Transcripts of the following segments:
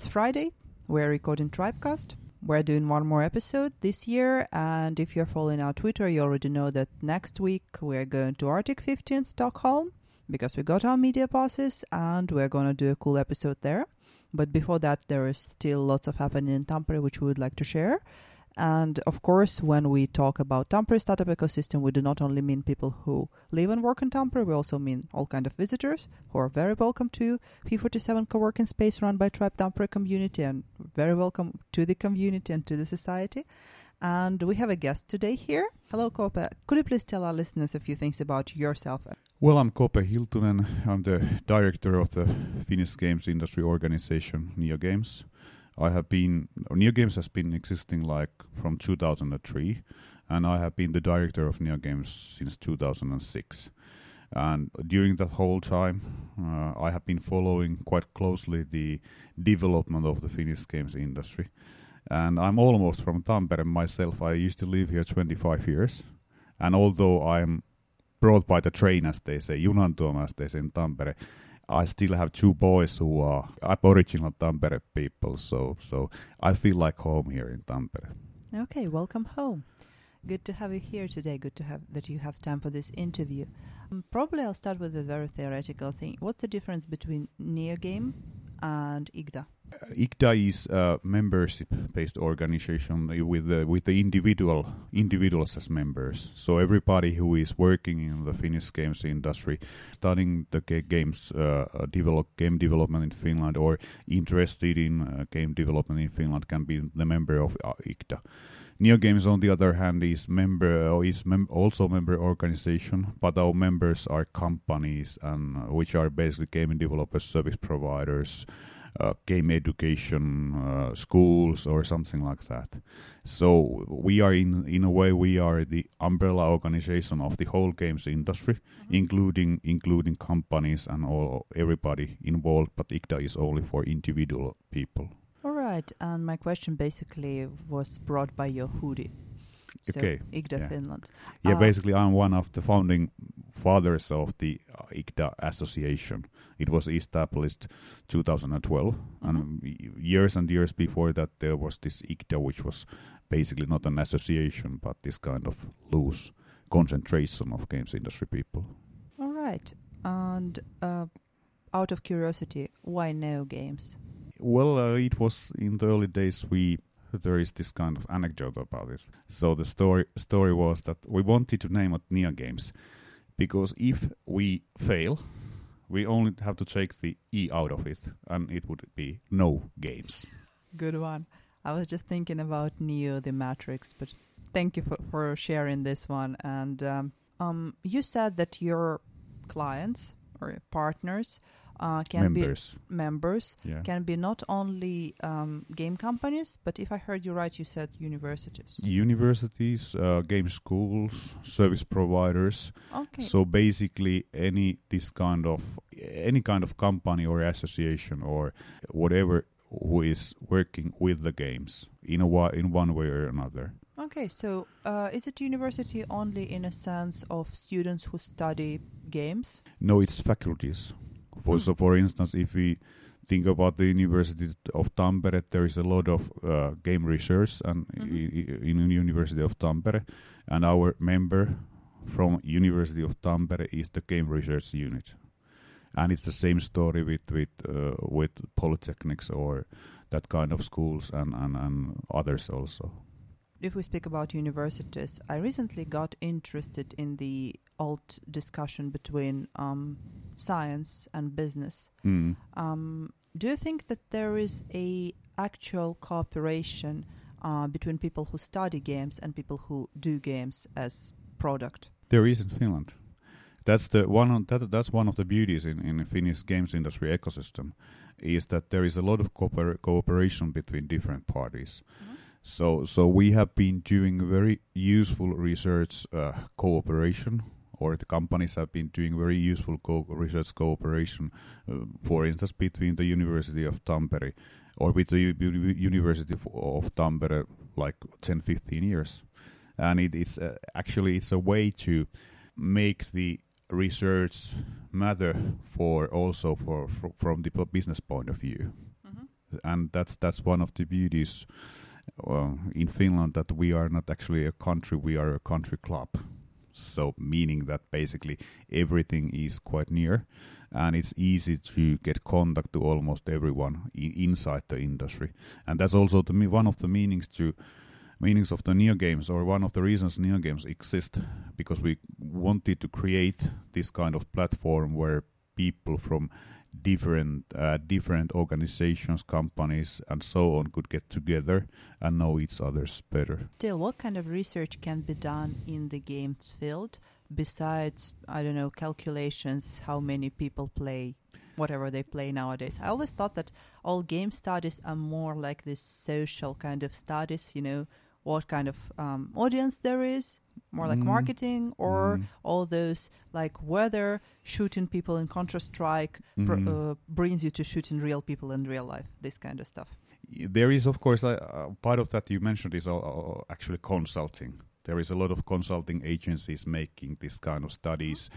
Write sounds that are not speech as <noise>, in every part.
it's Friday. We're recording Tribecast. We're doing one more episode this year, and if you're following our Twitter, you already know that next week we're going to Arctic 15 Stockholm because we got our media passes and we're going to do a cool episode there. But before that, there is still lots of happening in Tampere which we would like to share. And of course, when we talk about Tampere startup ecosystem, we do not only mean people who live and work in Tampere, we also mean all kind of visitors who are very welcome to P47 co-working space run by Tribe Tampere community and very welcome to the community and to the society. And we have a guest today here. Hello, KooPee. Could you please tell our listeners a few things about yourself? Well, I'm KooPee Hiltunen. I'm the director of the Finnish games industry organization, Neo Games. I have been Neo Games has been existing like from 2003, and I have been the director of Neo Games since 2006. And during that whole time, uh, I have been following quite closely the development of the Finnish games industry. And I'm almost from Tampere myself. I used to live here 25 years. And although I'm brought by the train, as they say, junantuoma, as they say in Tampere, I still have two boys who are Aboriginal Tampere people, so so I feel like home here in Tampere. Okay, welcome home. Good to have you here today. Good to have that you have time for this interview. Um, probably I'll start with a very theoretical thing. What's the difference between NeoGame and IGDA? IGDA is a membership-based organization with the, with the individual individuals as members. So everybody who is working in the Finnish games industry, studying the games uh, develop game development in Finland, or interested in uh, game development in Finland, can be the member of uh, IGDA. Neo Games, on the other hand, is member is mem- also member organization, but our members are companies and uh, which are basically game developers, service providers, uh, game education uh, schools or something like that. So we are in in a way we are the umbrella organization of the whole games industry, mm-hmm. including including companies and all everybody involved. But IGDA is only for individual people. All right, and my question basically was brought by your hoodie. So okay. IGDA yeah. Finland. Yeah, uh, basically, I'm one of the founding fathers of the uh, IGDA association. It was established 2012, mm-hmm. and years and years before that, there was this IGDA, which was basically not an association, but this kind of loose concentration of games industry people. All right, and uh, out of curiosity, why Neo Games? Well, uh, it was in the early days we there is this kind of anecdote about it. So the story story was that we wanted to name it Neo Games because if we fail, we only have to take the e out of it, and it would be no games. Good one. I was just thinking about Neo, the Matrix, but thank you for, for sharing this one. And um, um, you said that your clients or partners uh, can members. be members yeah. can be not only um, game companies, but if I heard you right, you said universities. Universities, uh, game schools, service providers. Okay. So basically, any this kind of any kind of company or association or whatever who is working with the games in a in one way or another. Okay, so uh, is it university only in a sense of students who study games? No, it's faculties. For, so, for instance, if we think about the University of Tampere, there is a lot of uh, game research and mm-hmm. in the University of Tampere, and our member from University of Tampere is the game research unit, and it's the same story with with uh, with polytechnics or that kind of schools and, and, and others also if we speak about universities, I recently got interested in the old discussion between um, science and business. Mm. Um, do you think that there is a actual cooperation uh, between people who study games and people who do games as product? There is in Finland. That's the one. That, that's one of the beauties in in Finnish games industry ecosystem, is that there is a lot of cooper- cooperation between different parties. Mm-hmm so, so we have been doing very useful research uh, cooperation, or the companies have been doing very useful co- research cooperation, uh, for instance, between the University of Tampere or with the U- University of, of, Tampere, like 10, 15 years. And it, it's uh, actually it's a way to make the research matter for also for, for from the business point of view. and that's that's one of the beauties in Finland that we are not actually a country; we are a country club. So, meaning that basically everything is quite near, and it's easy to get contact to almost everyone I- inside the industry, and that's also the one of the meanings to meanings of the Neo games, or one of the reasons Neo games exist, because we wanted to create this kind of platform where people from different uh, different organizations, companies, and so on could get together and know each other's better. Still, what kind of research can be done in the games field besides, I don't know, calculations, how many people play whatever they play nowadays? I always thought that all game studies are more like this social kind of studies, you know, what kind of um, audience there is, more like Mm. marketing, or Mm. all those like whether shooting people in Counter Strike pr- Mhm. uh, brings you to shooting real people in real life, this kind of stuff. there is, of course, uh, uh, part of that you mentioned is uh, uh, actually consulting. There is a lot of consulting agencies making this kind of studies,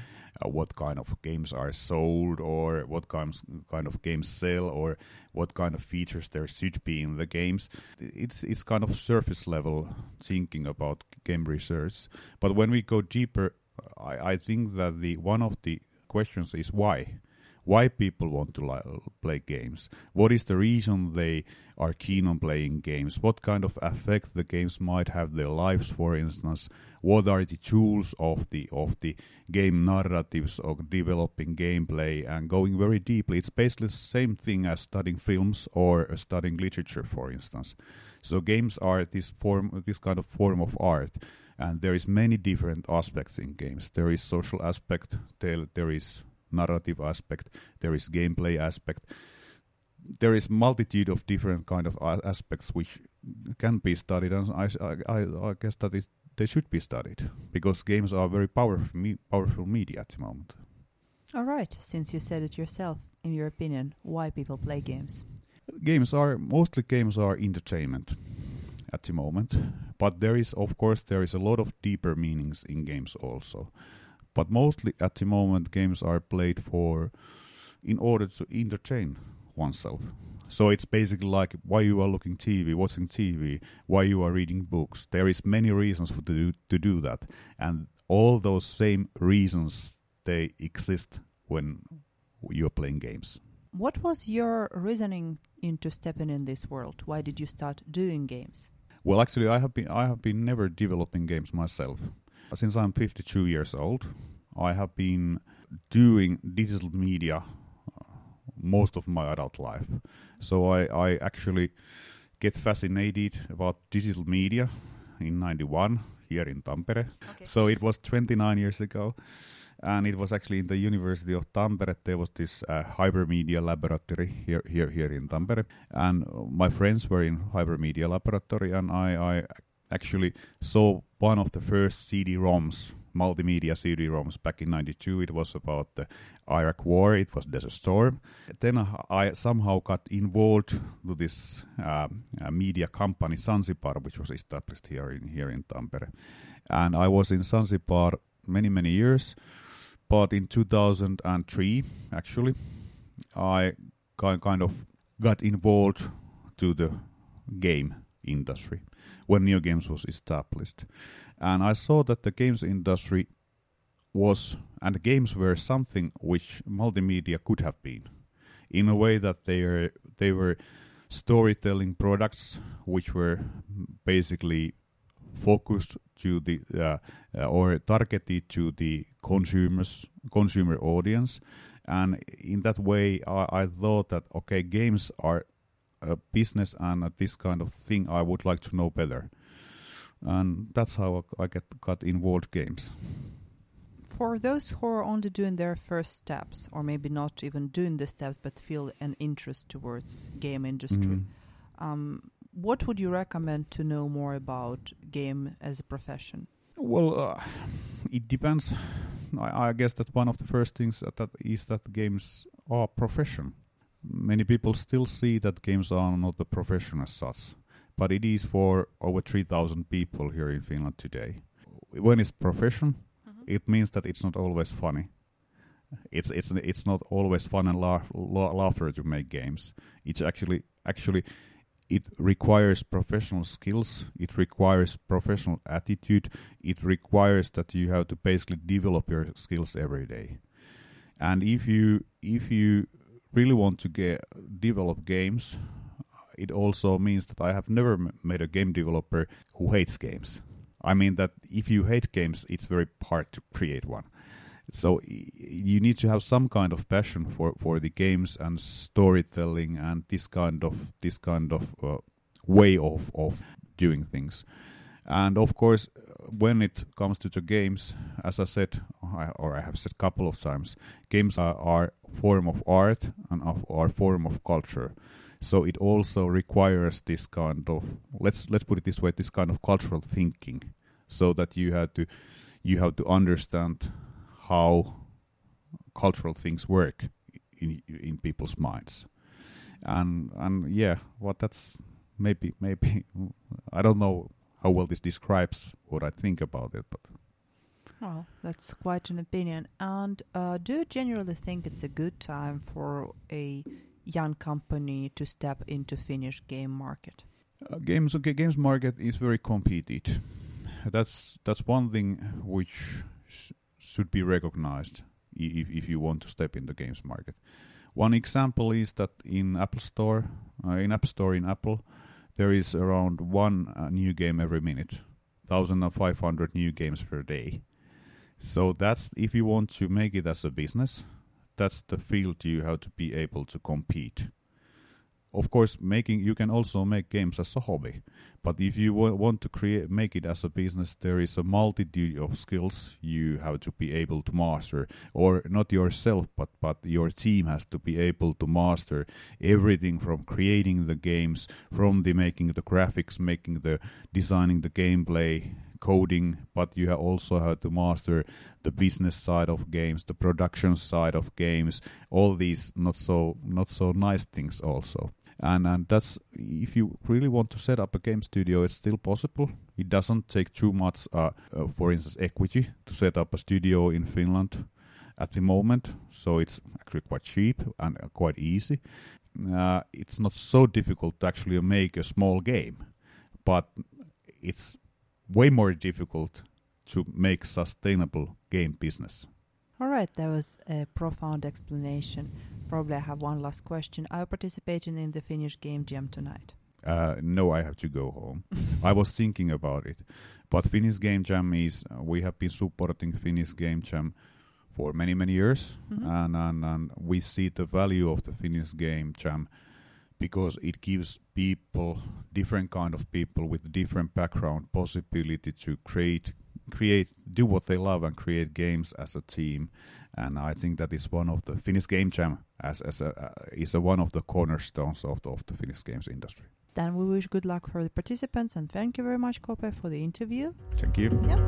uh, what kind of games are sold, or what kinds kind of games sell, or what kind of features there should be in the games. It's it's kind of surface level thinking about game research. But when we go deeper, I, I think that the one of the questions is why why people want to li- play games. What is the reason they are keen on playing games? What kind of effect the games might have their lives, for instance? What are the tools of the of the game narratives of developing gameplay and going very deeply? It's basically the same thing as studying films or studying literature, for instance. So games are this form, this kind of form of art, and there is many different aspects in games. There is social aspect. There, there is narrative aspect there is gameplay aspect. There is multitude of different kind of aspects which can be studied and I, I, I guess that is, they should be studied because games are very powerful me, powerful media at the moment. All right, since you said it yourself, in your opinion, why people play games? games are mostly games are entertainment at the moment but there is of course there is a lot of deeper meanings in games also but mostly at the moment games are played for in order to entertain oneself so it's basically like why you are looking tv watching tv why you are reading books there is many reasons for to do, to do that and all those same reasons they exist when you are playing games What was your reasoning into stepping in this world? Why did you start doing games? Well, actually, I have been I have been never developing games myself. Since I'm 52 years old, I have been doing digital media uh, most of my adult life. So I, I actually get fascinated about digital media in 91 here in Tampere. Okay. So it was 29 years ago. And it was actually in the University of Tampere. There was this uh, hypermedia laboratory here, here, here in Tampere, and my friends were in hypermedia laboratory, and I, I actually saw one of the first CD-ROMs, multimedia CD-ROMs, back in '92. It was about the Iraq War. It was Desert Storm. Then I, I somehow got involved to this uh, uh, media company Zanzibar, which was established here in here in Tampere, and I was in Zanzibar many many years. But in 2003, actually, I ki- kind of got involved to the game industry when Neo Games was established, and I saw that the games industry was and games were something which multimedia could have been, in a way that they are they were storytelling products which were basically focused to the uh, uh, or targeted to the consumers consumer audience. And in that way I, I thought that okay games are a business and this kind of thing I would like to know better and that's how I get got involved games For those who are only doing their first steps, or maybe not even doing the steps, but feel an interest towards game industry, Mm. um, what would you recommend to know more about game as a profession? Well, uh, it depends. I, I guess that one of the first things that, that is that games are profession. Many people still see that games are not a profession as such, but it is for over 3,000 people here in Finland today. When it's profession, mm-hmm. it means that it's not always funny. it's it's it's not always fun and laugh, laughter to make games. It's actually actually it requires professional skills. It requires professional attitude. It requires that you have to basically develop your skills every day. And if you if you really want to get develop games, it also means that I have never made a game developer who hates games. I mean that if you hate games, it's very hard to create one. So you need to have some kind of passion for, for the games and storytelling and this kind of this kind of uh, way of of doing things. And of course, when it comes to the games, as I said, or I have said a couple of times, games are, are form of art and are form of culture. So it also requires this kind of let's let's put it this way, this kind of cultural thinking, so that you have to you have to understand how cultural things work in in people's minds, and and yeah, what well, that's maybe maybe <laughs> I don't know how well this describes what I think about it, but. Well, that's quite an opinion. And uh, do you generally think it's a good time for a young company to step into Finnish game market? Uh, games okay, games market is very competed. That's that's one thing which sh should be recognized if if you want to step in the games market. One example is that in Apple Store, uh, in App Store in Apple, there is around one uh, new game every minute, 1,500 new games per day. So that's if you want to make it as a business, that's the field you have to be able to compete of course making you can also make games as a hobby. But if you want to create make it as a business there is a multitude of skills you have to be able to master. Or not yourself but but your team has to be able to master everything from creating the games from the making the graphics making the designing the gameplay coding, but you have also have to master the business side of games, the production side of games, all these not so not so nice things also and and that's if you really want to set up a game studio it's still possible. It doesn't take too much uh, uh, for instance equity to set up a studio in finland at the moment. So it's actually quite cheap and uh, quite easy. Uh, it's not so difficult to actually make a small game but it's way more difficult to make sustainable game business. All right, that was a profound explanation. Probably I have one last question. Are you participating in the Finnish Game Jam tonight? Uh, no, I have to go home. <laughs> I was thinking about it. But Finnish Game Jam is, uh, we have been supporting Finnish Game Jam for many, many years. Mm-hmm. And, and, and we see the value of the Finnish Game Jam because it gives people, different kind of people with different background, possibility to create create do what they love and create games as a team. And i think that is one of the finnish game jam as, as a, uh, is a one of the cornerstones of the, of the finnish games industry. Then we wish good luck for the participants and thank you very much KooPee for the interview. Thank you. Yep.